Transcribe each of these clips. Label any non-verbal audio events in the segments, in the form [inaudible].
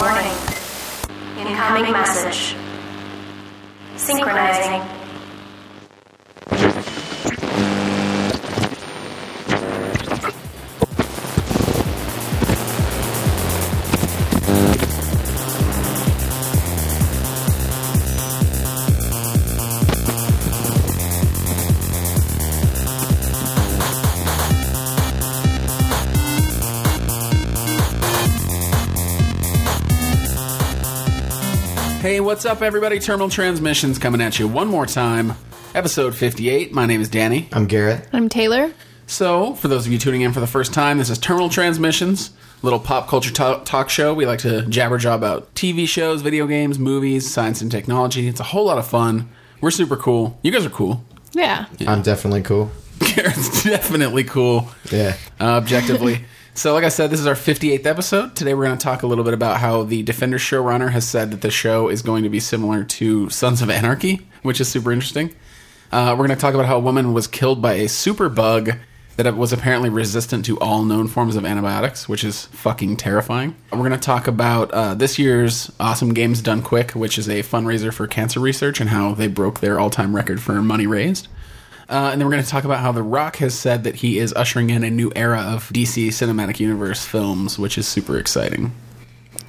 Warning. Incoming message. Synchronizing. What's up, everybody? Terminal Transmissions coming at you one more time. Episode 58. My name is Danny. I'm Garrett. I'm Taylor. So, for those of you tuning in for the first time, this is Terminal Transmissions, little pop culture talk, talk show. We like to jabber jaw about TV shows, video games, movies, science and technology. It's a whole lot of fun. We're super cool. You guys are cool. Yeah. I'm definitely cool. [laughs] Garrett's definitely cool. Yeah. uh, objectively. [laughs] so, like I said, this is our 58th episode. Today, we're going to talk a little bit about how the Defender showrunner has said that the show is going to be similar to Sons of Anarchy, which is super interesting. Uh, we're going to talk about how a woman was killed by a super bug that was apparently resistant to all known forms of antibiotics, which is fucking terrifying. We're going to talk about uh, this year's Awesome Games Done Quick, which is a fundraiser for cancer research, and how they broke their all time record for money raised. Uh, and then we're going to talk about how The Rock has said that he is ushering in a new era of DC Cinematic Universe films, which is super exciting.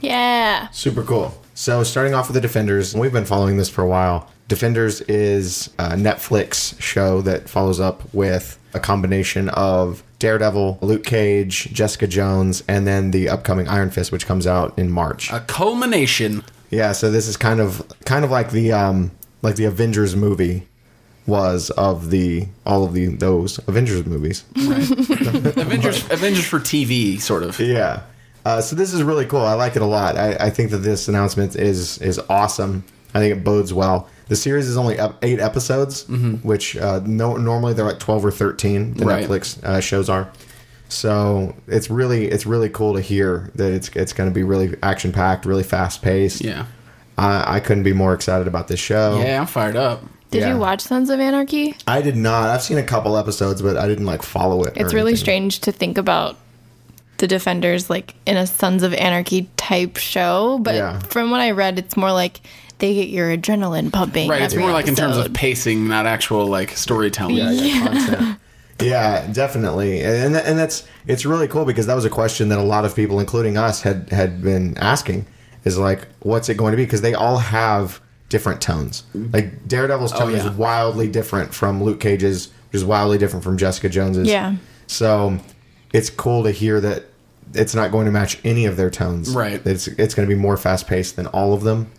Yeah. Super cool. So, starting off with the Defenders, we've been following this for a while. Defenders is a Netflix show that follows up with a combination of Daredevil, Luke Cage, Jessica Jones, and then the upcoming Iron Fist, which comes out in March. A culmination. Yeah, so this is kind of kind of like the um like the Avengers movie was of the all of the those Avengers movies. [laughs] Avengers, Avengers for TV, sort of. Yeah. Uh, so this is really cool. I like it a lot. I, I think that this announcement is is awesome. I think it bodes well. The series is only up eight episodes, which uh, no, normally they're like twelve or thirteen. The Right. Netflix uh, shows are. So it's really it's really cool to hear that it's it's going to be really action packed, really fast paced. Yeah. I, I couldn't be more excited about this show. Yeah, I'm fired up. Did Yeah. you watch Sons of Anarchy? I did not. I've seen a couple episodes, but I didn't like follow it. It's really anything. strange to think about the Defenders like in a Sons of Anarchy type show, but Yeah. from what I read, it's more like they get your adrenaline pumping. Right, it's every more like in terms of pacing, not actual like storytelling. Yeah, yeah, content. Yeah, definitely, and and that's it's really cool because that was a question that a lot of people, including us, had had been asking. Is like, what's it going to be? Because they all have different tones. Like Daredevil's tone yeah. is wildly different from Luke Cage's, which is wildly different from Jessica Jones's. Yeah. So it's cool to hear that it's not going to match any of their tones. Right. It's it's going to be more fast paced than all of them.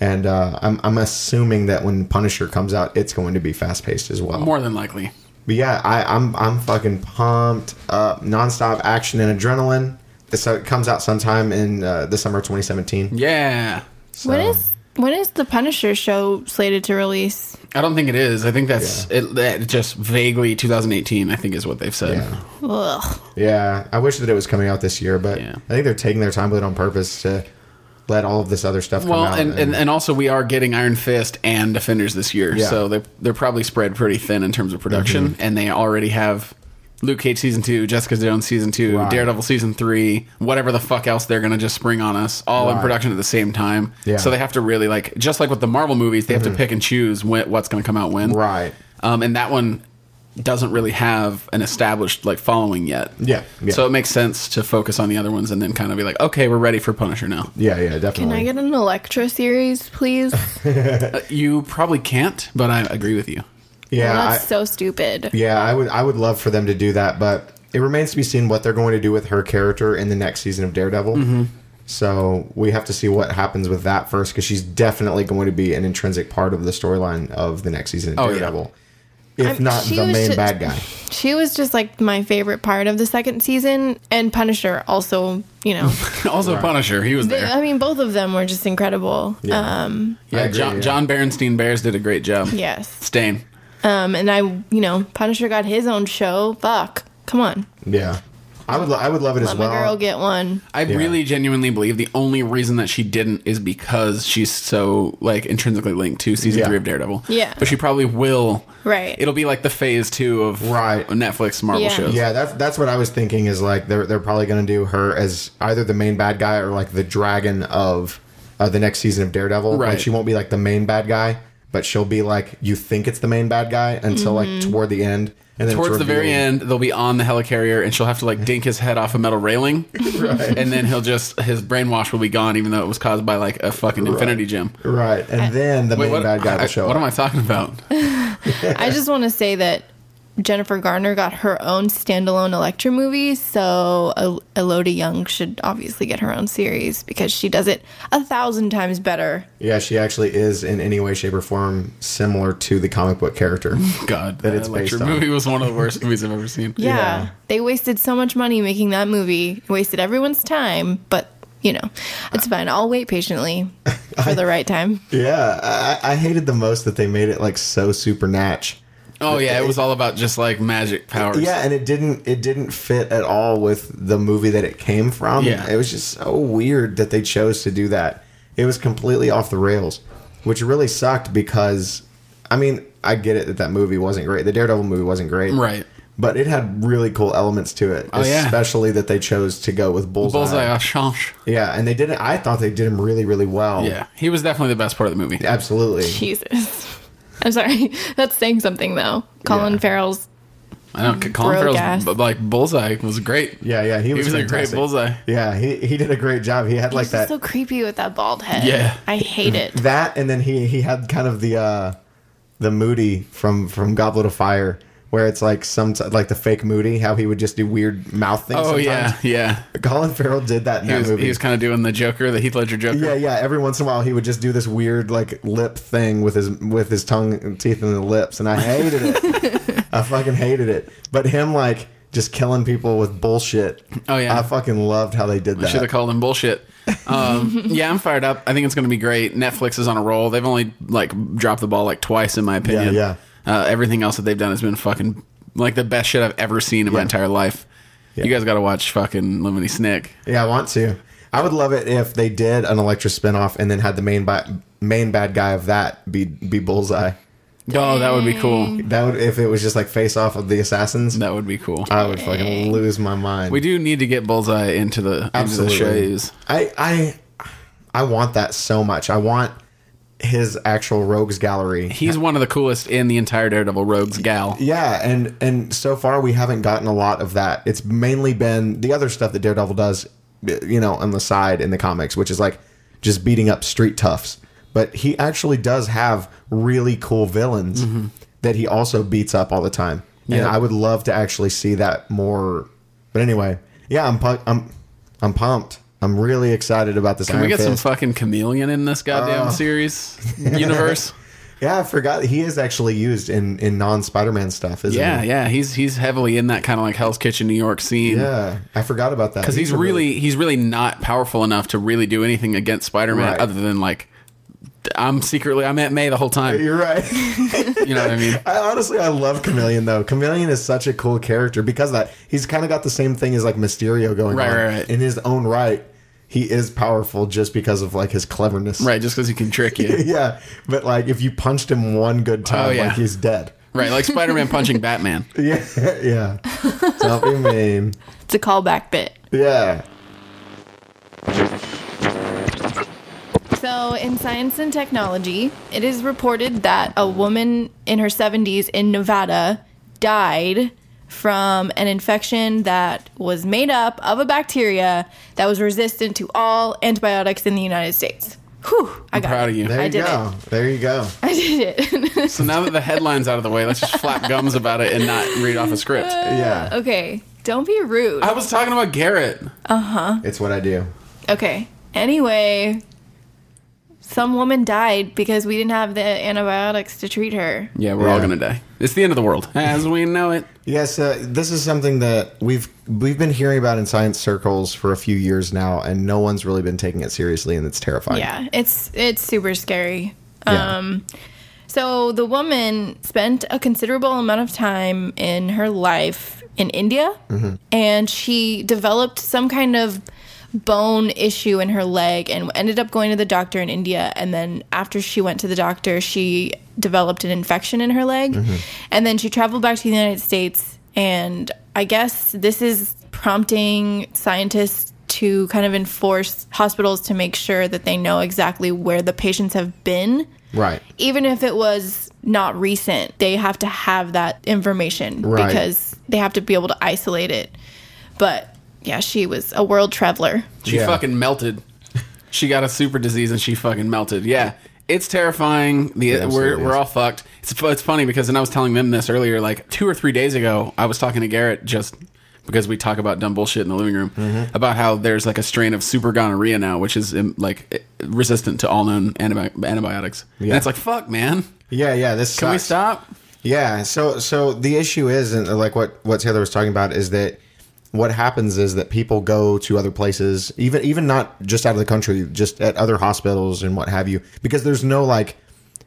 And uh, I'm I'm assuming that when Punisher comes out, it's going to be fast paced as well. More than likely. But yeah, I, I'm I'm fucking pumped. Uh, nonstop action and adrenaline. This uh, comes out sometime in uh, the summer of 2017. Yeah. So, When is when is the Punisher show slated to release? I don't think it is. I think that's it, that just vaguely 2018. I think is what they've said. Yeah, Ugh. yeah. I wish that it was coming out this year, but Yeah. I think they're taking their time with it on purpose to let all of this other stuff come Well, out. and, and and also we are getting Iron Fist and Defenders this year, Yeah. so they're they're probably spread pretty thin in terms of production, Mm-hmm. and they already have Luke Cage season two, Jessica Jones season two, Right. Daredevil season three, whatever the fuck else they're gonna just spring on us, all in production at the same time. Yeah. Mm-hmm. So they have to really like just like with the Marvel movies, they have to pick and choose when, what's gonna come out when. right. Um, and that one doesn't really have an established like following yet. Yeah, yeah. So it makes sense to focus on the other ones and then kind of be like, okay, we're ready for Punisher now. Yeah, yeah, definitely. Can. I get an Elektra series, please? [laughs] Uh, you probably can't, but I agree with you. Yeah, Well, I, so stupid. yeah. I would I would love for them to do that, but it remains to be seen what they're going to do with her character in the next season of Daredevil. Mm-hmm. So we have to see what happens with that first, because she's definitely going to be an intrinsic part of the storyline of the next season of Oh, yeah. Daredevil, if I'm- not the main ju- bad guy. She was just like my favorite part of the second season, and Punisher also, you know. [laughs] Also, Punisher, he was They- there. I mean, both of them were just incredible. Yeah. Um, yeah, agree, John, yeah. John Berenstein Bears did a great job. yes. Stain. Um, and I, you know, Punisher got his own show. Fuck. Come on. Yeah. I would lo- I would love it as Let well. my girl get one. I really genuinely believe the only reason that she didn't is because she's so like intrinsically linked to season Yeah. three of Daredevil. Yeah. but she probably will. Right. It'll be like the phase two of Right. Netflix Marvel Yeah. shows. yeah, that's that's what I was thinking. Is like they're they're probably going to do her as either the main bad guy or like the dragon of uh, the next season of Daredevil. Right. Like she won't be like the main bad guy, but she'll be like you think it's the main bad guy until like mm-hmm. toward the end, and then Towards the very end, they'll be on the helicarrier, and she'll have to like dink his head off a metal railing, [laughs] and then he'll just his brainwash will be gone, even though it was caused by like a fucking Infinity Gem. right? And then the Wait, main what? bad guy will I- show what up. am I talking about? [laughs] I just want to say that Jennifer Garner got her own standalone Elektra movie, so El- Elodie Yung should obviously get her own series because she does it a thousand times better. Yeah, she actually is in any way, shape, or form similar to the comic book character. [laughs] God, That that it's Elektra based on. movie was one of the worst movies I've ever seen. [laughs] Yeah, Yeah. they wasted so much money making that movie, wasted everyone's time, but you know, it's fine. I'll wait patiently [laughs] for the right time. yeah, I, I hated the most that they made it like so super natch. Oh yeah, it was all about just like magic powers. Yeah, and it didn't it didn't fit at all with the movie that it came from. Yeah. It was just so weird that they chose to do that. It was completely off the rails, which really sucked because I mean, I get it that that movie wasn't great. The Daredevil movie wasn't great. Right. But it had really cool elements to it, Oh, yeah. especially that they chose to go with Bullseye. Bullseye a change. Yeah, and they did it. I thought they did him really, really well. Yeah, he was definitely the best part of the movie. absolutely. Jesus. I'm sorry. [laughs] That's saying something though. Colin Yeah. Farrell's I don't. Colin Farrell's ass. like Bullseye was great. Yeah, yeah, he He was, was a great. Bullseye. Yeah, he he did a great job. He had like he's that so creepy with that bald head. Yeah. I hate it. that, and then he he had kind of the uh the Moody from from Goblet of Fire, where it's like some like the fake Moody, how he would just do weird mouth things. Oh sometimes. yeah, yeah. Colin Farrell did that in He that was movie. he was kind of doing the Joker, the Heath Ledger Joker. yeah, yeah. Every once in a while, he would just do this weird like lip thing with his with his tongue and teeth and the lips, and I hated it. [laughs] I fucking hated it. But him like just killing people with bullshit. Oh, yeah. I fucking loved how they did that. Should have called him bullshit. Um, [laughs] yeah, I'm fired up. I think it's going to be great. Netflix is on a roll. They've only like dropped the ball like twice, in my opinion. Yeah, Uh, everything else that they've done has been fucking like the best shit I've ever seen in my Yeah. entire life. You guys got to watch fucking Lemony Snick. Yeah, I want to. I would love it if they did an Elektra spinoff and then had the main ba- main bad guy of that be be Bullseye. Oh, that would be cool. That would if it was just like face off of the assassins. That would be cool. I would fucking lose my mind. We do need to get Bullseye into the into the Absolutely. shows. I I I want that so much. I want his actual rogues gallery. He's one of the coolest in the entire Daredevil Rogues gal. Yeah, and and so far we haven't gotten a lot of that. It's mainly been the other stuff that Daredevil does, you know, on the side in the comics, which is like just beating up street toughs. But he actually does have really cool villains mm-hmm. that he also beats up all the time. And I would love to actually see that more. But anyway, yeah, I'm pu- I'm I'm pumped. I'm really excited about this. Can Iron we get some fucking chameleon in this goddamn Oh. series [laughs] universe? Yeah, I forgot he is actually used in in non Spider Man stuff. Isn't yeah, he? yeah. He's he's heavily in that kind of like Hell's Kitchen New York scene. Yeah, I forgot about that. because he's, a really he's really not powerful enough to really do anything against Spider-Man Right. other than like I'm secretly I'm Aunt May the whole time. You're right. You know what I mean? [laughs] I honestly I love Chameleon though. Chameleon is such a cool character because of that he's kind of got the same thing as like Mysterio going Right, on right, right. in his own right. He is powerful just because of like his cleverness. Right, just because he can trick you. [laughs] yeah, but like if you punched him one good oh, time, Oh, yeah. like he's dead. Right, like Spider-Man punching [laughs] Batman. Yeah, yeah. Don't be mean. It's a callback bit. Yeah. So, in science and technology, it is reported that a woman in her 70s in Nevada died from an infection that was made up of a bacteria that was resistant to all antibiotics in the United States. Whew, I got proud it. of you. There I you did go. There you go. I did it. [laughs] So now that the headline's out of the way, let's just flap gums about it and not read off a script. Yeah. okay, don't be rude. I was talking about Garrett. Uh huh. It's what I do. Okay. Anyway, some woman died because we didn't have the antibiotics to treat her. Yeah, we're all Yeah. gonna die. It's the end of the world [laughs] as we know it. Yes, uh, this is something that we've we've been hearing about in science circles for a few years now, and no one's really been taking it seriously, and it's terrifying. Yeah, it's it's super scary. Yeah. Um so the woman spent a considerable amount of time in her life in India, and she developed some kind of bone issue in her leg and ended up going to the doctor in India. And then after she went to the doctor, she developed an infection in her leg, mm-hmm. and then she traveled back to the United States. And I guess this is prompting scientists to kind of enforce hospitals to make sure that they know exactly where the patients have been Right. even if it was not recent, they have to have that information Right. because they have to be able to isolate it. But yeah, she was a world traveler. She Yeah. fucking melted. She got a super disease and she fucking melted. Yeah. It's terrifying. The It we're we're all fucked. It's it's funny because and I was telling them this earlier like 2 or 3 days ago, I was talking to Garrett just because we talk about dumb bullshit in the living room Mm-hmm. about how there's like a strain of super gonorrhea now which is um, like eh, resistant to all known antibi- antibiotics. And Yeah. it's like fuck, man. Yeah, yeah. This Can we stop? Yeah. So so the issue is, and like what what Taylor was talking about, is that what happens is that people go to other places, even even not just out of the country, just at other hospitals and what have you, because there's no like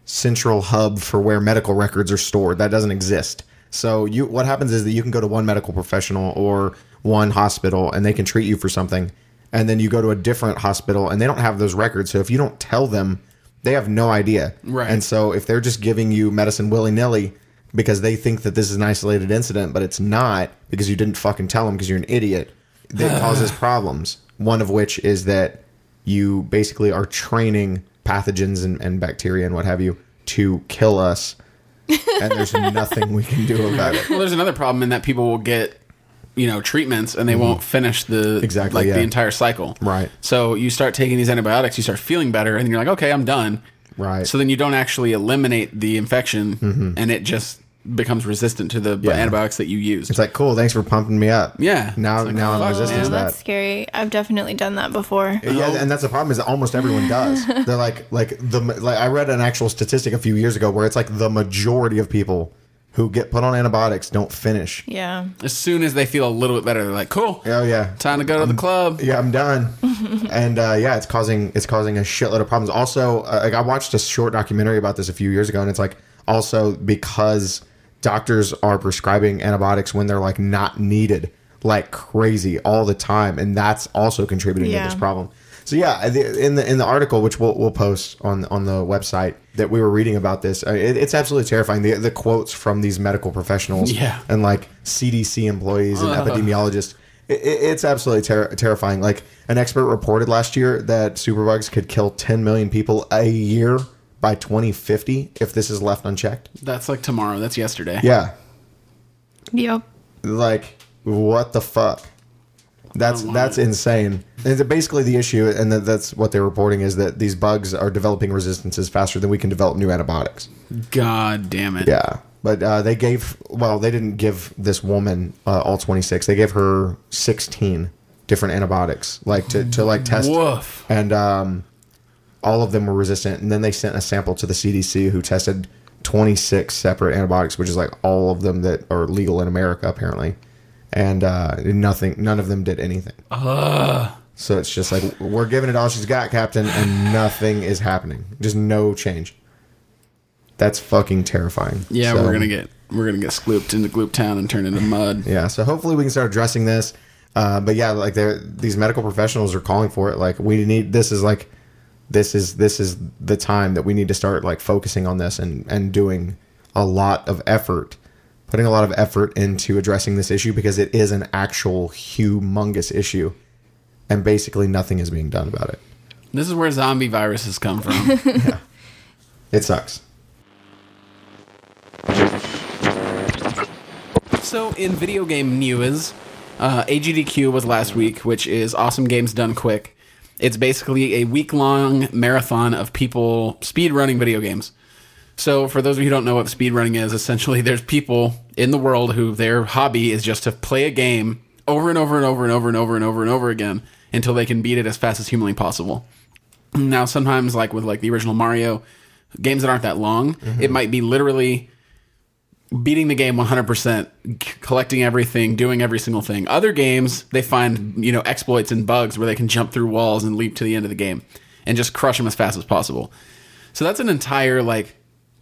central hub for where medical records are stored. That doesn't exist. So you what happens is that you can go to one medical professional or one hospital and they can treat you for something. And then you go to a different hospital and they don't have those records. So if you don't tell them, they have no idea. Right. And so if they're just giving you medicine willy nilly because they think that this is an isolated incident, but it's not because you didn't fucking tell them because you're an idiot, that [sighs] causes problems. One of which is that you basically are training pathogens and, and bacteria and what have you to kill us. and there's [laughs] nothing we can do about it. Well, there's another problem in that people will get, you know, treatments and they mm-hmm. won't finish the. Exactly, like yeah. the entire cycle. Right. So you start taking these antibiotics, you start feeling better, and you're like, okay, I'm done. Right. So then you don't actually eliminate the infection, and it just becomes resistant to the Mm-hmm. Yeah. antibiotics that you use. It's like, cool, thanks for pumping me up. Yeah. Now like, now I'm resistant to that. That's scary. I've definitely done that before. Yeah, and that's the problem is that almost everyone does. [laughs] They're like like the like I read an actual statistic a few years ago where it's like the majority of people who get put on antibiotics don't finish. Yeah. as soon as they feel a little bit better, they're like, cool, Oh yeah. time to go to the club. Yeah, I'm done. [laughs] and uh, yeah, it's causing it's causing a shitload of problems. Also, uh, like I watched a short documentary about this a few years ago, and it's like also because doctors are prescribing antibiotics when they're like not needed, like crazy all the time, and that's also contributing Yeah. to this problem. So yeah, in the in the article which we'll we'll post on on the website that we were reading about this, uh, it, it's absolutely terrifying. The the quotes from these medical professionals, Yeah. and like CDC employees and epidemiologists. It, it- it's absolutely ter- terrifying. Like an expert reported last year that superbugs could kill 10 million people a year by 2050 if this is left unchecked. That's like tomorrow. That's yesterday. Yeah, Yep. like what the fuck? That's that's insane. And basically, the issue, and that, that's what they're reporting, is that these bugs are developing resistances faster than we can develop new antibiotics. God damn it. Yeah, but uh, they gave well, they didn't give this woman uh, all twenty six. They gave her sixteen different antibiotics, like to, to like test, Woof. and um, all of them were resistant. And then they sent a sample to the CDC, who tested twenty six separate antibiotics, which is like all of them that are legal in America apparently, and uh, nothing, none of them did anything. So it's just like we're giving it all she's got, Captain, and nothing is happening. Just no change. That's fucking terrifying. Yeah, So- we're gonna get we're gonna get slooped into Gloop Town and turn into mud. Yeah, so hopefully we can start addressing this. Uh, but yeah, like these medical professionals are calling for it. Like we need this is like this is this is the time that we need to start like focusing on this and and doing a lot of effort, putting a lot of effort into addressing this issue because it is an actual humongous issue, and basically nothing is being done about it. This is where zombie viruses come from. [laughs] It sucks. So, in video game news, uh, AGDQ was last week, which is Awesome Games Done Quick. It's basically a week long marathon of people speed running video games. So, for those of you who don't know what speedrunning is, essentially there's people in the world who their hobby is just to play a game over and over and over and over and over and over and over again until they can beat it as fast as humanly possible. Now, sometimes, like with like the original Mario, games that aren't that long, mm-hmm. it might be literally beating the game 100%, c- collecting everything, doing every single thing. Other games, they find, you know, exploits and bugs where they can jump through walls and leap to the end of the game and just crush them as fast as possible. So that's an entire like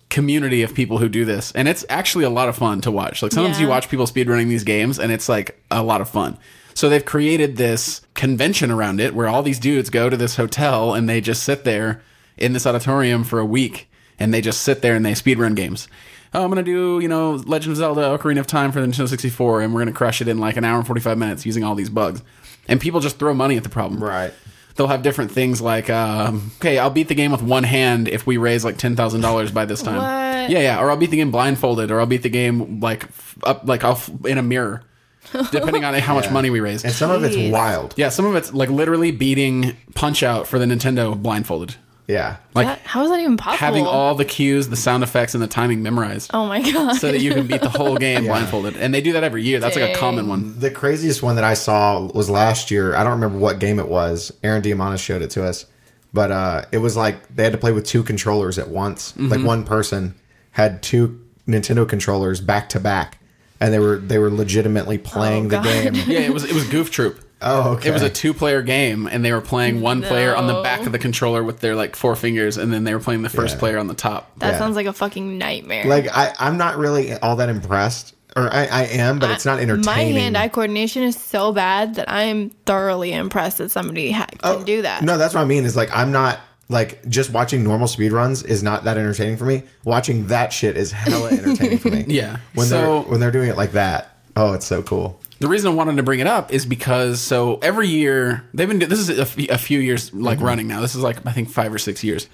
community of people who do this, and it's actually a lot of fun to watch. Like sometimes you watch people speedrunning these games, and it's like a lot of fun. So they've created this convention around it where all these dudes go to this hotel and they just sit there in this auditorium for a week and they just sit there and they speedrun games. Oh, I'm gonna do you know Legend of Zelda: Ocarina of Time for the Nintendo 64, and we're gonna crush it in like an hour and 45 minutes using all these bugs. And people just throw money at the problem. Right. They'll have different things like, um, okay, I'll beat the game with one hand if we raise like ten thousand dollars by this time. What? Yeah, yeah. Or I'll beat the game blindfolded, or I'll beat the game like up, like off in a mirror, [laughs] depending on how much money we raise. And some of it's Jeez. wild. Yeah, some of it's like literally beating Punch Out for the Nintendo blindfolded. Yeah. Like That- how is that even possible? having all the cues, the sound effects, and the timing memorized. Oh my god. So that you can beat the whole [laughs] game blindfolded. And they do that every year. That's like a common one. The craziest one that I saw was last year. I don't remember what game it was. Aaron Diamandis showed it to us. But uh, it was like they had to play with two controllers at once. Mm-hmm. Like one person had two Nintendo controllers back to back, and they were they were legitimately playing Oh, the God. game. [laughs] Yeah, it was it was Goof Troop. Oh, okay. It was a two player game and they were playing one player on the back of the controller with their like four fingers and then they were playing the first Yeah. player on the top. that yeah. sounds like a fucking nightmare. like I, I'm not really all that impressed, or I, I am, but it's not entertaining. My hand-eye coordination is so bad that I am thoroughly impressed that somebody ha- can oh, do that. Oh, No, that's what I mean. Is like I'm not like just watching normal speed runs is not that entertaining for me. Watching that shit is hella entertaining for me. [laughs] Yeah. When So- they're when they're doing it like that, oh, it's so cool. The reason I wanted to bring it up is because so every year they've been this is a, f- a few years like Mm-hmm. running now. This is like I think 5 or 6 years.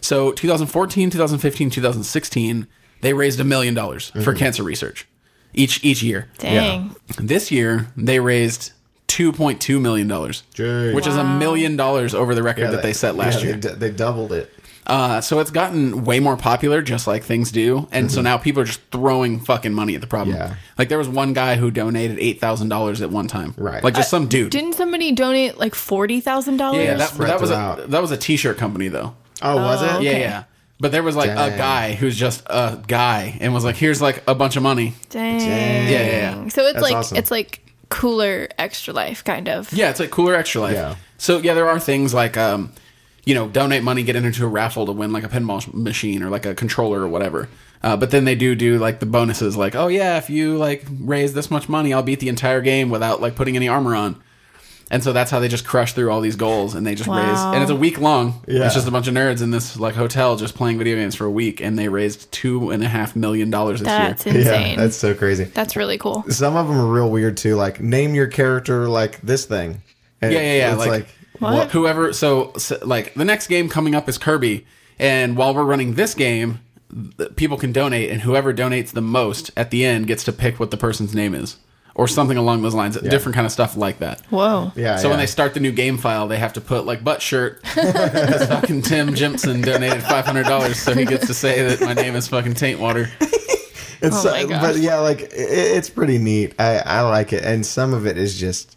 So 2014, 2015, 2016 they raised a million dollars Mm-hmm. for cancer research each each year. Dang. This year they raised 2.2 million dollars, Jeez. which is a million dollars over the record that they set last yeah, year. They, d- they doubled it. Uh, so it's gotten way more popular, just like things do, and so now people are just throwing fucking money at the problem. Mm-hmm. Yeah. Like there was one guy who donated eight thousand dollars at one time, Right. Like just some dude. Didn't somebody donate like forty thousand dollars? yeah, that, that was a that was a t-shirt company though. Oh, was it? Yeah, Okay. yeah. But there was like a guy who's just a guy and was like, "Here's like a bunch of money." Dang. Dang. Yeah, yeah, yeah. So it's That's like awesome. it's like cooler extra life kind of. Yeah, it's like cooler extra life. Yeah. So yeah, there are things like um, you know, donate money, get into a raffle to win like a pinball machine or like a controller or whatever. Uh, but then they do do like the bonuses, like oh yeah, if you like raise this much money, I'll beat the entire game without like putting any armor on. And so that's how they just crush through all these goals, and they just raise. And it's a week long. Yeah. It's just a bunch of nerds in this like hotel just playing video games for a week, and they raised two and a half million dollars this That's year. insane. Yeah, that's so crazy. That's really cool. Some of them are real weird too. Like name your character like this thing. And Yeah, yeah, yeah, It's like- like, What? whoever so, so like the next game coming up is kirby and while we're running this game th- people can donate and whoever donates the most at the end gets to pick what the person's name is or something along those lines different kind of stuff like that Whoa. yeah. so when yeah. they start the new game file they have to put like butt shirt [laughs] fucking tim jimpson donated $500 so he gets to say that my name is fucking taint water It's Oh my uh, but yeah, like it, it's pretty neat. I I like it, and some of it is just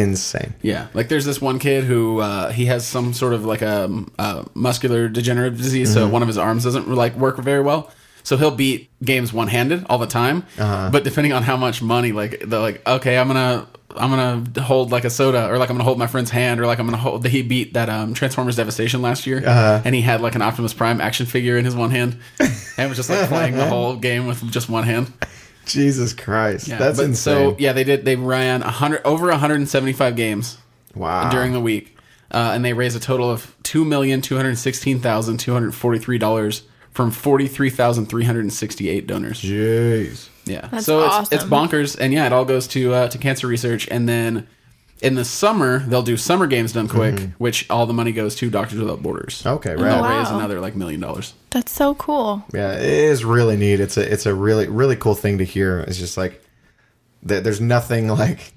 insane. Yeah, like there's this one kid who uh, he has some sort of like a, uh muscular degenerative disease, so one of his arms doesn't like work very well. So he'll beat games one handed all the time. But depending on how much money, like they're like, okay, I'm gonna I'm gonna hold like a soda, or like I'm gonna hold my friend's hand, or like I'm gonna hold. That he beat that um, Transformers Devastation last year, and he had like an Optimus Prime action figure in his one hand, [laughs] and was just like playing the whole game with just one hand. Jesus Christ, Yeah, that's but insane. So yeah, they did. They ran a hundred over 175 games wow. during the week, uh, and they raised a total of two million two hundred sixteen thousand two hundred forty three dollars from forty three thousand three hundred sixty eight donors. Jeez. Yeah, That's so it's it's awesome. bonkers, and yeah, it all goes to uh, to cancer research, and then in the summer they'll do summer games done quick, mm-hmm. which all the money goes to Doctors Without Borders. Okay, and right. they'll Wow. raise another like million dollars. That's so cool. Yeah, it is really neat. It's a it's a really really cool thing to hear. It's just like there- there's nothing [laughs] like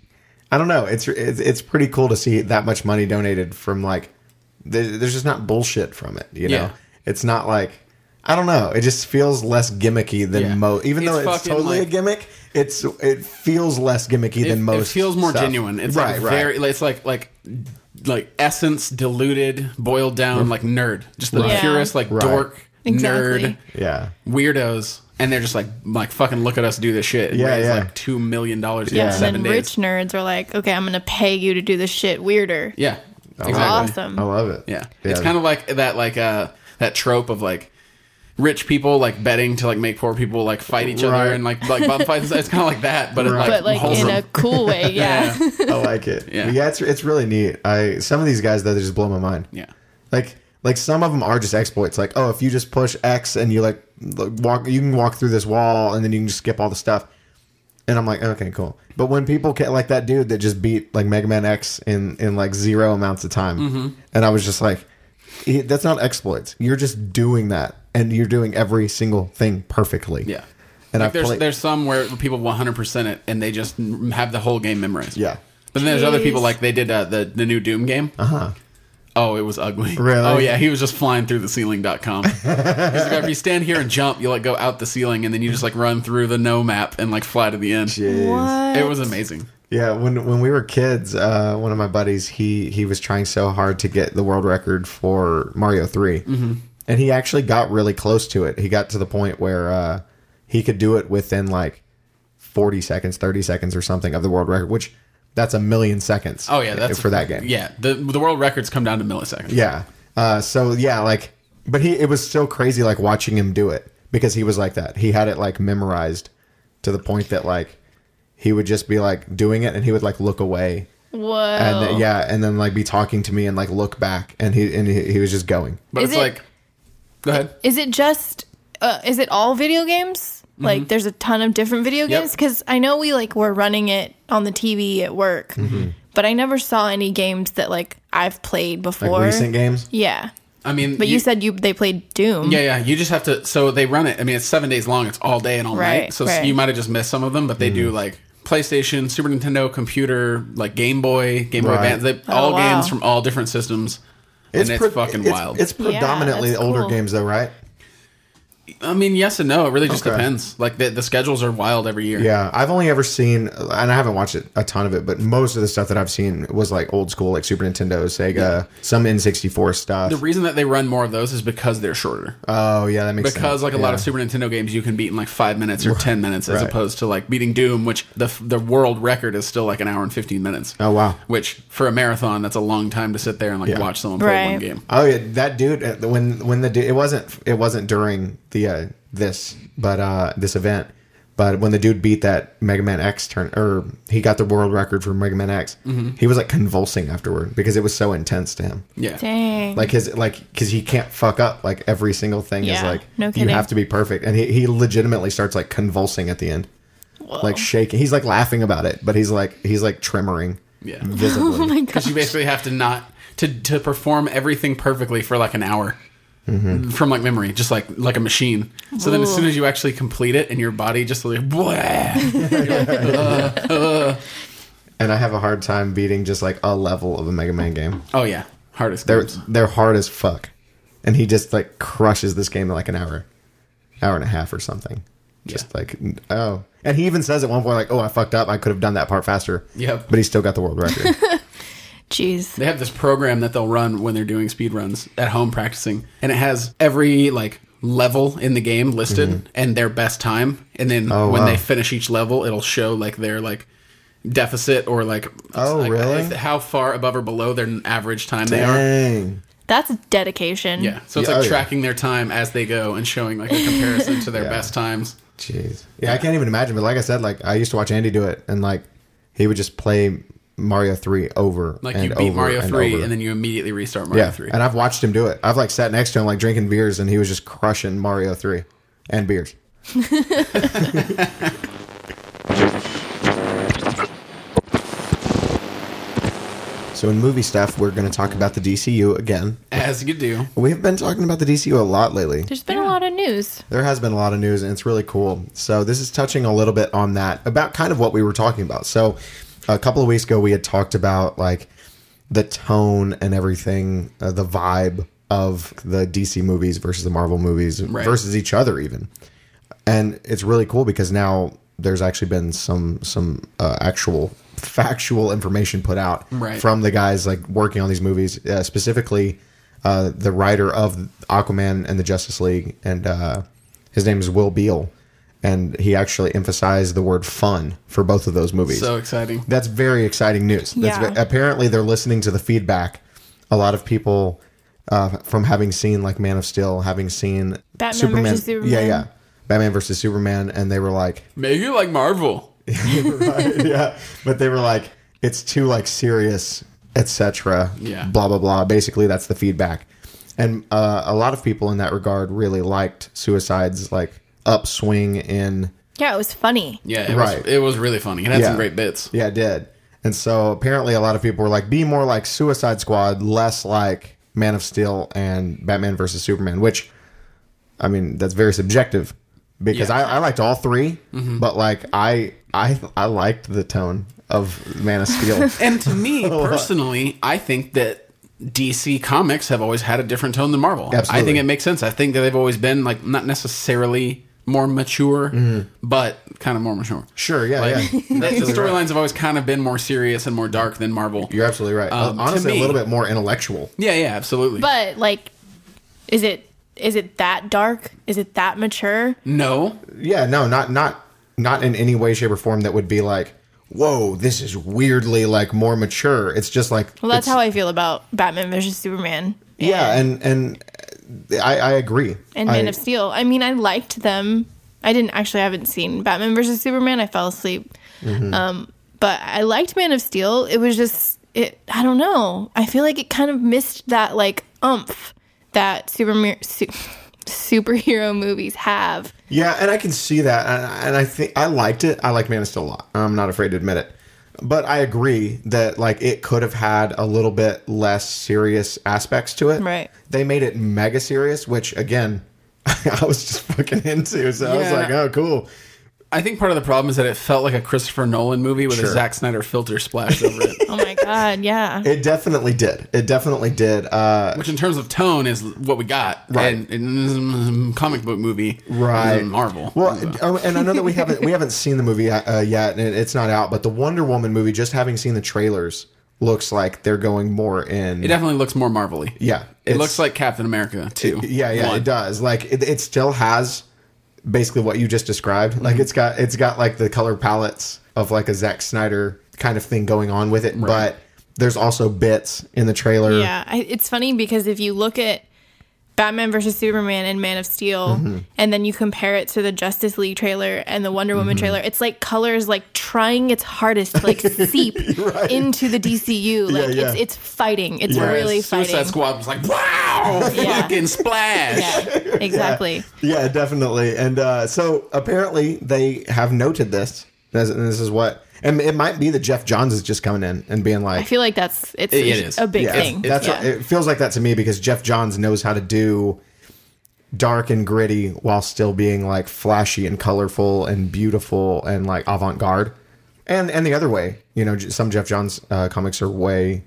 I don't know. It's it's it's pretty cool to see that much money donated from like there's just not bullshit from it. You know, Yeah. it's not like I don't know. It just feels less gimmicky than Yeah. most. Even though It's it's fucking, totally a gimmick, it's it feels less gimmicky It, than most. it feels more stuff. genuine. It's right, like right. very. It's like like like essence diluted, boiled down, like nerd, just the Right. purest like Right. dork Exactly. nerd yeah. weirdos, and they're just like like fucking look at us do this shit. And Yeah, raise yeah. like two million dollars in Yeah, seven and then days. rich nerds are like, okay, I'm gonna pay you to do this shit weirder. Yeah, exactly. Awesome. I love it. Yeah, it's kind of like that like uh that trope of like rich people like betting to like make poor people like fight each Right. other and like like bum fights. It's kind of like that, but it's like, but like wholesome. in a cool way. [laughs] Yeah. I like it. Yeah. yeah, it's it's really neat. I some of these guys though they just blow my mind. yeah. Like like some of them are just exploits. Like oh, if you just push X and you like like, walk, you can walk through this wall and then you can just skip all the stuff. And I'm like, okay, cool. But when people can like that dude that just beat like Mega Man X in in like zero amounts of time, Mm-hmm. and I was just like, that's not exploits. You're just doing that, and you're doing every single thing perfectly. Yeah. And like I've there's played- there's some where people 100% it and they just have the whole game memorized. Yeah. But then there's other people like they did uh, the the new Doom game. Uh huh. Oh, it was ugly. Really? Oh yeah, he was just flying through the ceiling.com. [laughs] He's like, if you stand here and jump, you like go out the ceiling and then you just like run through the no map and like fly to the end. Jeez. What? It was amazing. Yeah, when when we were kids, uh, one of my buddies he he was trying so hard to get the world record for Mario 3 mm-hmm. And he actually got really close to it. He got to the point where uh, he could do it within like forty seconds, thirty seconds, or something of the world record, which that's a million seconds. Oh yeah, that's for that game. Yeah, the the world records come down to milliseconds. Yeah. Uh, so yeah, like, but he it was so crazy like watching him do it because he was like that. He had it like memorized to the point that like he would just be like doing it and he would like look away Whoa. and then, yeah, and then like be talking to me and like look back, and he and he, he was just going. But Is it's it- like, go ahead. Is it just? Uh, is it all video games? Like, there's a ton of different video Mm-hmm. Yep. games because I know we like were running it on the TV at work, Mm-hmm. but I never saw any games that like I've played before. Like recent games. Yeah, I mean, but you, said you they played Doom. Yeah, yeah. You just have to. So they run it. I mean, it's seven days long. It's all day and all Right, night. So right. you might have just missed some of them, but they do Mm. like PlayStation, Super Nintendo, computer, like Game Boy, Game Boy Right. Advance. They, Oh, all wow. games from all different systems. And it's pre- fucking it's- wild. It's predominantly that's older cool. games though, right? I mean, yes and no. It really just Okay. depends. Like the, the schedules are wild every year. Yeah, I've only ever seen, and I haven't watched it, a ton of it, but most of the stuff that I've seen was like old school, like Super Nintendo, Sega, some N64 stuff. The reason that they run more of those is because they're shorter. oh yeah, that makes sense. because like a lot of Super Nintendo games you can beat in like five minutes or ten minutes, as Right. opposed to like beating Doom, which the the world record is still like an hour and fifteen minutes. Oh wow. Which for a marathon, that's a long time to sit there and like Yeah. watch someone play one game. Oh yeah, that dude uh, when when the dude it wasn't it wasn't during the uh, this but uh this event, but when the dude beat that Mega Man X turn or he got the world record for Mega Man X, Mm-hmm. he was like convulsing afterward because it was so intense to him. Yeah. Dang. Like his like because he can't fuck up like every single thing is like no you have to be perfect and he, he legitimately starts like convulsing at the end like shaking he's like laughing about it but he's like he's like tremoring Yeah. visibly [laughs] oh my [laughs] Because you basically have to not to to perform everything perfectly for like an hour. Mm-hmm. From like memory, just like like a machine. So then, as soon as you actually complete it, and your body just like, "Blah." [laughs] and I have a hard time beating just like a level of a Mega Man game oh yeah, hardest. they're games. they're hard as fuck and he just like crushes this game in like an hour hour and a half or something just Yeah. like oh and he even says at one point like oh I fucked up I could have done that part faster Yep. but he still got the world record [laughs] Jeez. They have this program that they'll run when they're doing speed runs at home practicing, and it has every like level in the game listed and their best time, and then Mm-hmm. Oh, when wow. they finish each level, it'll show like their like deficit or like Oh, like, really? if- how far above or below their average time they are. That's dedication. Yeah, so it's Yeah, like oh, yeah. tracking their time as they go and showing like a comparison to their [laughs] Yeah. best times. Jeez. Yeah, I can't even imagine. But like I said, like I used to watch Andy do it, and like he would just play Mario Three over, Like and you beat Mario and three, over. and then you immediately restart Mario yeah, three. and I've watched him do it. I've like sat next to him, like drinking beers, and he was just crushing Mario Three and beers. [laughs] so in movie stuff, we're going to talk about the DCU again. As you do. We've been talking about the DCU a lot lately. There's been a lot of news. There has been a lot of news, and it's really cool. So this is touching a little bit on that about kind of what we were talking about. So a couple of weeks ago, we had talked about like the tone and everything, uh, the vibe of the DC movies versus the Marvel movies Right. versus each other, even. And it's really cool because now there's actually been some some uh, actual factual information put out Right. from the guys like working on these movies, uh, specifically uh, the writer of Aquaman and the Justice League, and uh, his name is Will Beall, and he actually emphasized the word "fun" for both of those movies. So exciting. That's very exciting news. That's Yeah. ve- apparently they're listening to the feedback. A lot of people uh, from having seen like Man of Steel, having seen Batman versus Superman. Yeah, yeah, Batman versus Superman, and they were like, Maybe it like Marvel. [laughs] yeah, but they were like, it's too like serious, etc. Yeah. blah blah blah. Basically, that's the feedback, and uh, a lot of people in that regard really liked Suicide's like upswing in Yeah, it was funny. Yeah, it Right. was it was really funny. It had Yeah. some great bits. Yeah, it did. And so apparently a lot of people were like, be more like Suicide Squad, less like Man of Steel and Batman versus Superman, which, I mean, that's very subjective because Yeah. I, I liked all 3 mm-hmm. but like I, I, I liked the tone of Man of Steel. [laughs] And to me [laughs] personally, I think that DC comics have always had a different tone than Marvel. Absolutely. I think it makes sense. I think that they've always been like not necessarily more mature, but kind of more mature. sure, yeah, Like, yeah. the- the Absolutely right. storylines have always kind of been more serious and more dark than Marvel. You're absolutely right. Um, Honestly, me- a little bit more intellectual. Yeah, yeah, absolutely. But like, is it is it that dark? Is it that mature? no, Yeah, no, not not not in any way, shape, or form that would be like, whoa, this is weirdly like more mature. It's just like Well, that's how I feel about Batman versus Superman. Yeah, and and I, I agree. and I- Man of Steel. I mean, I liked them. I didn't actually I haven't seen Batman versus Superman. I fell asleep. Mm-hmm. Um, but I liked Man of Steel. It was just it. I don't know. I feel like it kind of missed that like umph that super su- [laughs] superhero movies have. Yeah, and I can see that, and, and I think I liked it. I like Man of Steel a lot. I'm not afraid to admit it. But I agree that like it could have had a little bit less serious aspects to it. Right. They made it mega serious, which again, [laughs] I was just fucking into. So I was Yeah. like, oh, cool. I think part of the problem is that it felt like a Christopher Nolan movie with Sure. a Zack Snyder filter splashed over it. [laughs] Oh my god, yeah. It definitely did. It definitely did. Uh, Which, in terms of tone, is what we got. Right. And in a comic book movie, right is Marvel. well oh, and i know that we haven't we haven't seen the movie uh, yet and it's not out but the wonder woman movie just having seen the trailers looks like they're going more in it definitely looks more Marvel-y. yeah It looks like Captain America too. yeah yeah One. it does like it, it still has basically what you just described. Mm-hmm. like it's got it's got like the color palettes of like a Zack Snyder kind of thing going on with it but there's also bits in the trailer. Yeah, I, it's funny because if you look at Batman versus Superman and Man of Steel, Mm-hmm. and then you compare it to the Justice League trailer and the Wonder Woman Mm-hmm. trailer, it's like colors like trying its hardest to like [laughs] seep into the DCU. [laughs] Like yeah. it's it's fighting. It's Yes. really Suicide fighting. Squad was like, wow, [laughs] Yeah. fucking splash. Yeah, exactly. Yeah, definitely. And uh, so apparently they have noted this. This this is what, and it might be that Geoff Johns is just coming in and being like, I feel like that's it's It is. a big yeah, thing. That's yeah. what, it feels like that to me because Geoff Johns knows how to do dark and gritty while still being like flashy and colorful and beautiful and like avant garde. And and the other way, you know, some Geoff Johns uh, comics are way.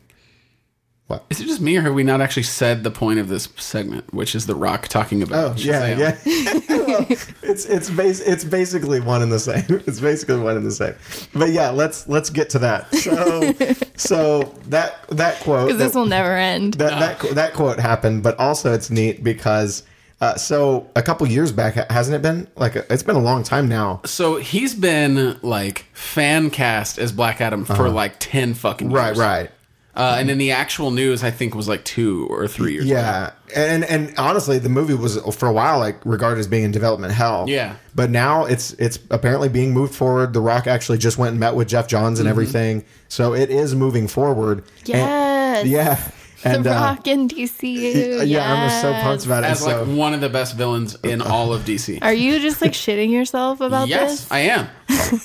Is it just me, or have we not actually said the point of this segment, which is The Rock talking about? Oh about? yeah, Shazam? yeah. Well, [laughs] it's it's bas- it's basically one and the same. [laughs] It's basically one and the same. But yeah, let's let's get to that. So [laughs] so that that quote Because this will never end. that, that qu- that quote happened, but also it's neat because uh, so a couple years back hasn't it been like a, it's been a long time now. So he's been like fan cast as Black Adam for like ten fucking years. Uh-huh. Right, right. Uh, and then the actual news, I think, was like two or three years. ago. Yeah, and and honestly, the movie was for a while like regarded as being in development hell. Yeah. but now it's it's apparently being moved forward. The Rock actually just went and met with Geoff Johns Mm-hmm. and everything, so it is moving forward. And- Yes. yeah, and the uh, Rock in DCU. yeah, I'm just so pumped about it. as So like one of the best villains in [laughs] all of DC. Are you just like shitting yourself about yes, this? Yes, I am.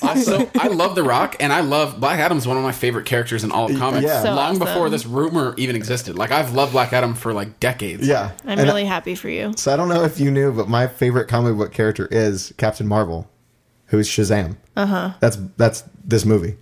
also, I love The Rock, and I love Black Adam's one of my favorite characters in all of comics. Yeah. So long awesome. before this rumor even existed. Like I've loved Black Adam for like decades. yeah, I'm And really happy for you. So I don't know if you knew, but my favorite comic book character is Captain Marvel, who's Shazam. Uh huh. That's that's this movie.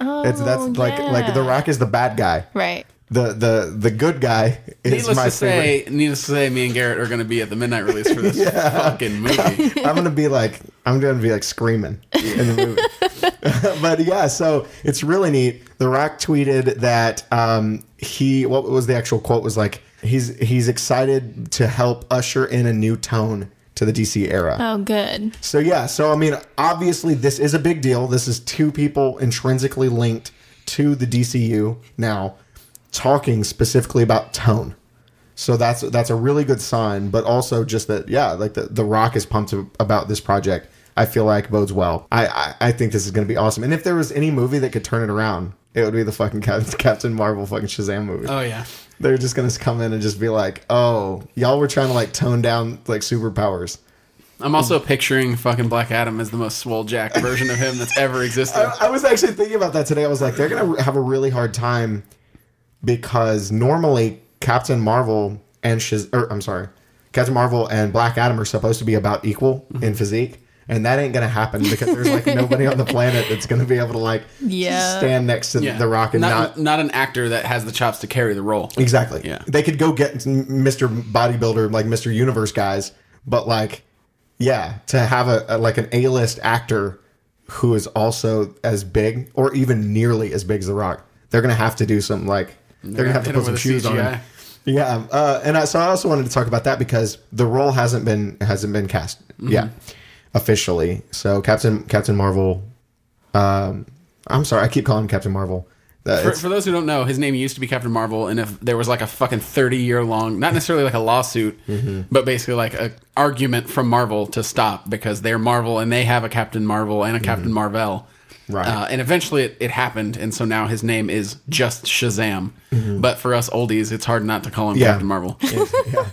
Oh, It's that's like like The. Rock is the bad guy. Right. The the the good guy is Needless my to favorite. say, needless to say, me and Garrett are going to be at the midnight release for this [laughs] fucking movie. I'm gonna be like I'm gonna be like screaming in the movie. [laughs] but yeah, so it's really neat. The Rock tweeted that um, he what was the actual quote was like he's he's excited to help usher in a new tone to the DC era. Oh, good. So yeah, so I mean, obviously this is a big deal. This is two people intrinsically linked to the DCU now, talking specifically about tone. So that's that's a really good sign, but also just that yeah, like the the Rock is pumped about this project. I feel like bodes well. I I, I think this is going to be awesome. And if there was any movie that could turn it around, it would be the fucking [laughs] Captain Marvel fucking Shazam movie. Oh yeah. They're just going to come in and just be like, "Oh, y'all were trying to like tone down like superpowers." I'm also picturing fucking Black Adam as the most swole jack version of him that's ever existed. [laughs] I, I was actually thinking about that today. I was like, they're gonna have a really hard time because normally Captain Marvel and Shaz- or I'm sorry, Captain Marvel and Black Adam are supposed to be about equal mm-hmm. in physique, and that ain't gonna happen because there's like [laughs] nobody on the planet that's gonna be able to like Yeah. stand next to yeah. the Rock and not, not. not an actor that has the chops to carry the role. Exactly. Yeah. They could go get Mr. Bodybuilder, like Mr. Universe guys, but like, yeah, to have a, a like an A-list actor who is also as big or even nearly as big as The Rock, they're gonna have to do some like they're gonna have to put some shoes on CGI. Yeah, uh, and I, so I also wanted to talk about that because the role hasn't been hasn't been cast Mm-hmm. yet officially. So Captain Captain Marvel, um, I'm sorry, I keep calling Captain Marvel. Uh, For, for those who don't know, his name used to be Captain Marvel, and if there was like a fucking thirty year long, not necessarily like a lawsuit, Mm-hmm. but basically like a argument from Marvel to stop because they're Marvel and they have a Captain Marvel and a Captain Marvel. Mm-hmm. Right. Uh, and eventually it, it happened, and so now his name is just Shazam. But for us oldies, it's hard not to call him Mm-hmm. Yeah. Captain Marvel. It's, yeah.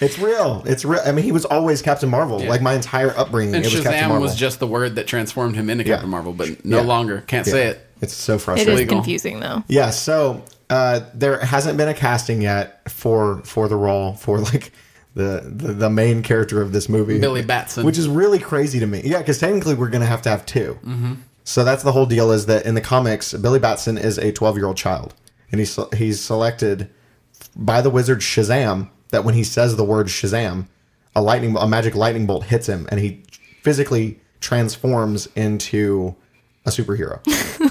It's real. It's real. I mean, he was always Captain Marvel. Yeah. Like my entire upbringing, And it was Captain Shazam Marvel. was just the word that transformed him into. Captain Marvel, but no longer. Can't say it. It's so frustrating. is Legal. confusing though. Yeah. So uh, there hasn't been a casting yet for for the role for like the the, the main character of this movie, Billy Batson. which is really crazy to me. Yeah, because technically we're gonna have to have 2 Mm-hmm. So that's the whole deal. Is that in the comics, Billy Batson is a 12 year old child, and he's he's selected by the wizard Shazam. That when he says the word Shazam, a lightning a magic lightning bolt hits him, and he physically transforms into a superhero.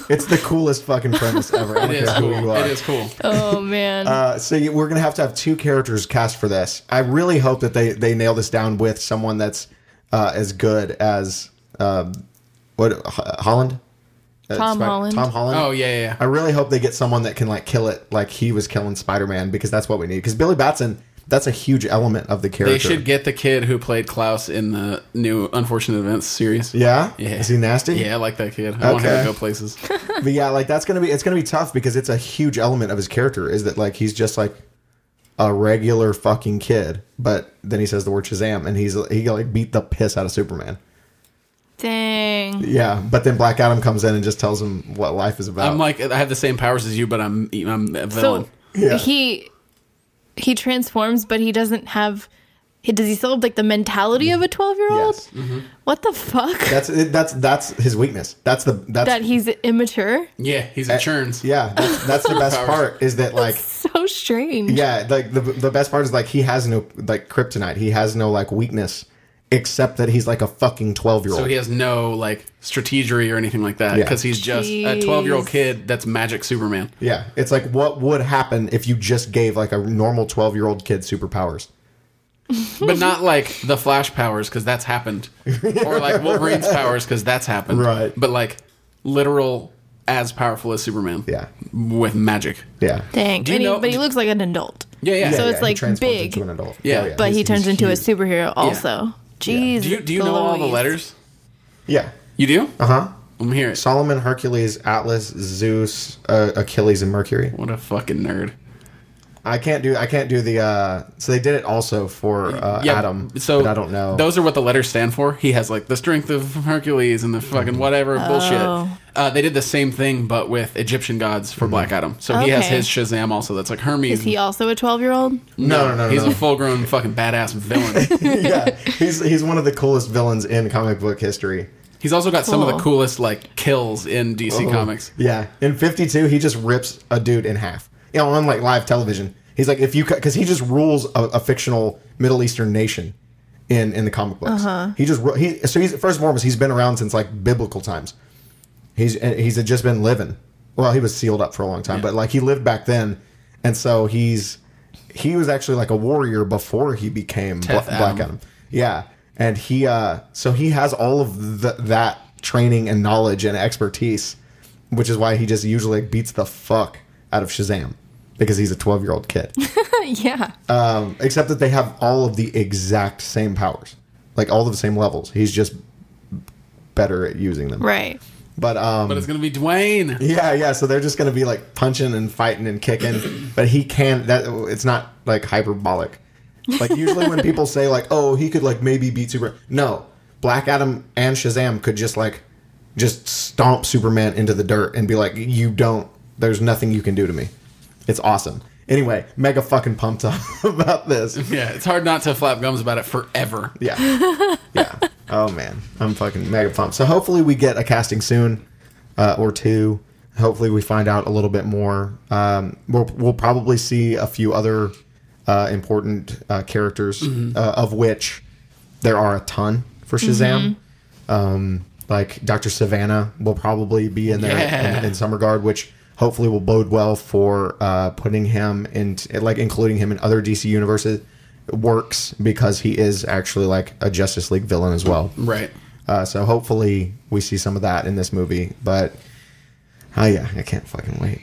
it's the coolest fucking premise ever. I don't It is care who cool. you are. It is cool. Oh man. Uh, so you- we're gonna have to have two characters cast for this. I really hope that they they nail this down with someone that's uh, as good as um, what Holland. Uh, Tom Holland. Tom Holland. Oh yeah, yeah. yeah. I really hope they get someone that can like kill it like he was killing Spider Man because that's what we need. Because Billy Batson, that's a huge element of the character. They should get the kid who played Klaus in the new Unfortunate Events series. Yeah. Yeah. Is he nasty? Yeah, I like that kid. I want him to go places. [laughs] But yeah, like that's gonna be it's gonna be tough because it's a huge element of his character is that like he's just like a regular fucking kid, but then he says the word Shazam and he's he like beat the piss out of Superman. Dang. Yeah, but then Black Adam comes in and just tells him what life is about. I'm like, I have the same powers as you, but I'm I'm a villain. So Yeah. he he transforms, but he doesn't have. He, does he still have like the mentality of a twelve year old? Yes. Mm-hmm. What the fuck? that's that's that's his weakness. That's the that's that he's immature. yeah, he's a churns. yeah. That's, that's the [laughs] best part is that like So strange. yeah, like the the best part is like he has no like kryptonite. He has no like weakness except that he's like a fucking twelve year old. So he has no like strategery or anything like that Yeah. because he's just a 12 year old kid that's magic Superman. Yeah, it's like what would happen if you just gave like a normal twelve year old kid superpowers. [laughs] but not like the Flash powers because that's happened, or like Wolverine's [laughs] powers because that's happened. Right. But like literal as powerful as Superman. Yeah. With magic. Yeah. Dang. Do you And he- but he looks like an adult. Yeah, yeah. So Yeah, it's, he like, transforms big. into an adult. Yeah. Oh, But he turns into huge. a superhero also. Jeez. do you do you know all the Louise. letters? Yeah. You do? Uh huh. I'm here. Solomon, Hercules, Atlas, Zeus, uh, Achilles, and Mercury. What a fucking nerd. I can't do. I can't do the. uh So they did it also for uh, Adam. So but I don't know. Those are what the letters stand for. He has like the strength of Hercules and the fucking whatever bullshit. Oh. Uh, they did the same thing, but with Egyptian gods for Black Adam. So he has his Shazam also. That's like Hermes. Is he also a 12 year old? no, no, no, He's no. a full grown fucking badass villain. [laughs] yeah, he's he's one of the coolest villains in comic book history. He's also got some of the coolest like kills in DC Comics. Yeah, in Fifty Two, he just rips a dude in half. You know, on like live television, he's like, if you because he just rules a, a fictional Middle Eastern nation in in the comic books. He just he so he's first and foremost he's been around since like biblical times. He's he's just been living. Well, he was sealed up for a long time, but like he lived back then, and so he's he was actually like a warrior before he became Bla- Black Adam. Adam. Yeah, and he uh so he has all of the, that training and knowledge and expertise, which is why he just usually beats the fuck out of Shazam because he's a twelve year old kid. [laughs] yeah. um, except that they have all of the exact same powers, like all of the same levels. He's just better at using them. Right. But um, But it's gonna be Dwayne. yeah, yeah. So they're just gonna be like punching and fighting and kicking, [clears throat] but he can't. That it's not like hyperbolic. Like usually when people say like, "Oh, he could like maybe beat Super," no, Black Adam and Shazam could just like just stomp Superman into the dirt and be like, "You don't. There's nothing you can do to me." It's awesome. Anyway, mega fucking pumped [laughs] up about this. Yeah, it's hard not to flap gums about it forever. Yeah. Yeah. Oh man, I'm fucking mega pumped. So hopefully we get a casting soon, uh, or two. Hopefully we find out a little bit more. Um, we'll we'll probably see a few other uh, important uh, characters, uh, of which there are a ton for Shazam. Um, like Doctor Sivana will probably be in there Yeah. in, in some regard, which hopefully will bode well for uh, putting him in, like including him in other DC universes works because he is actually like a Justice League villain as well. Right. Uh, so hopefully we see some of that in this movie. But oh yeah, I can't fucking wait.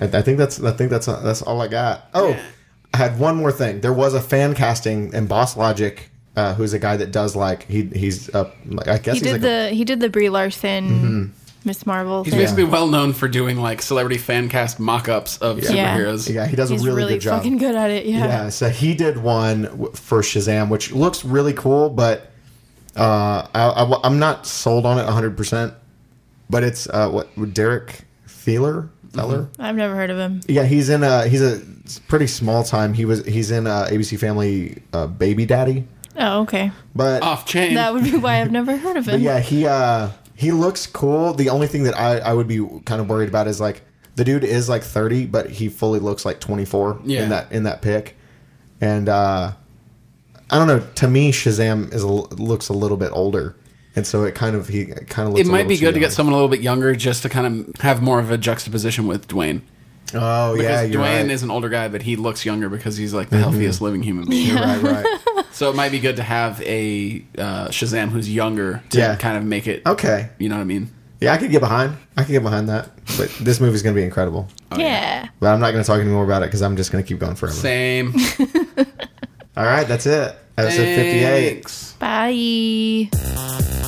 I, I think that's I think that's that's all I got. Oh, Yeah. I had one more thing. There was a fan casting, and Boss Logic, uh, who's a guy that does like he he's uh, I guess He he's did like the a, he did the Brie Larson Miss Marvel He's thing. basically well known for doing like celebrity fan cast mock-ups of Yeah. superheroes. yeah he does He's a really, really good job. fucking good at it. Yeah. Yeah, so he did one w- for Shazam, which looks really cool, but uh, I, am not sold on it 100%. But it's uh, what Derek Theler, Feller. I've never heard of him. Yeah, he's in a he's a pretty small time. He was he's in uh, ABC Family uh, Baby Daddy, Oh, okay. but Off chain. That would be why I've never heard of but him. yeah, he uh he looks cool. The only thing that I I would be kind of worried about is like the dude is like 30, but he fully looks like 24 Yeah. in that in that pic. And uh I don't know, to me Shazam is a, looks a little bit older. And so it kind of he kind of looks it might be good to get someone a little bit younger just to kind of have more of a juxtaposition with Dwayne. Oh Because yeah, Dwayne right. Mm-hmm. is an older guy, but he looks younger because he's like the healthiest living human being. You're right, right. [laughs] So it might be good to have a uh, Shazam who's younger to Yeah. kind of make it. Okay. You know what I mean? Yeah, I could get behind. I could get behind that. But this movie's going to be incredible. yeah. But I'm not going to talk anymore about it because I'm just going to keep going forever. Same. [laughs] All right, that's it. Episode 58. Thanks. Bye.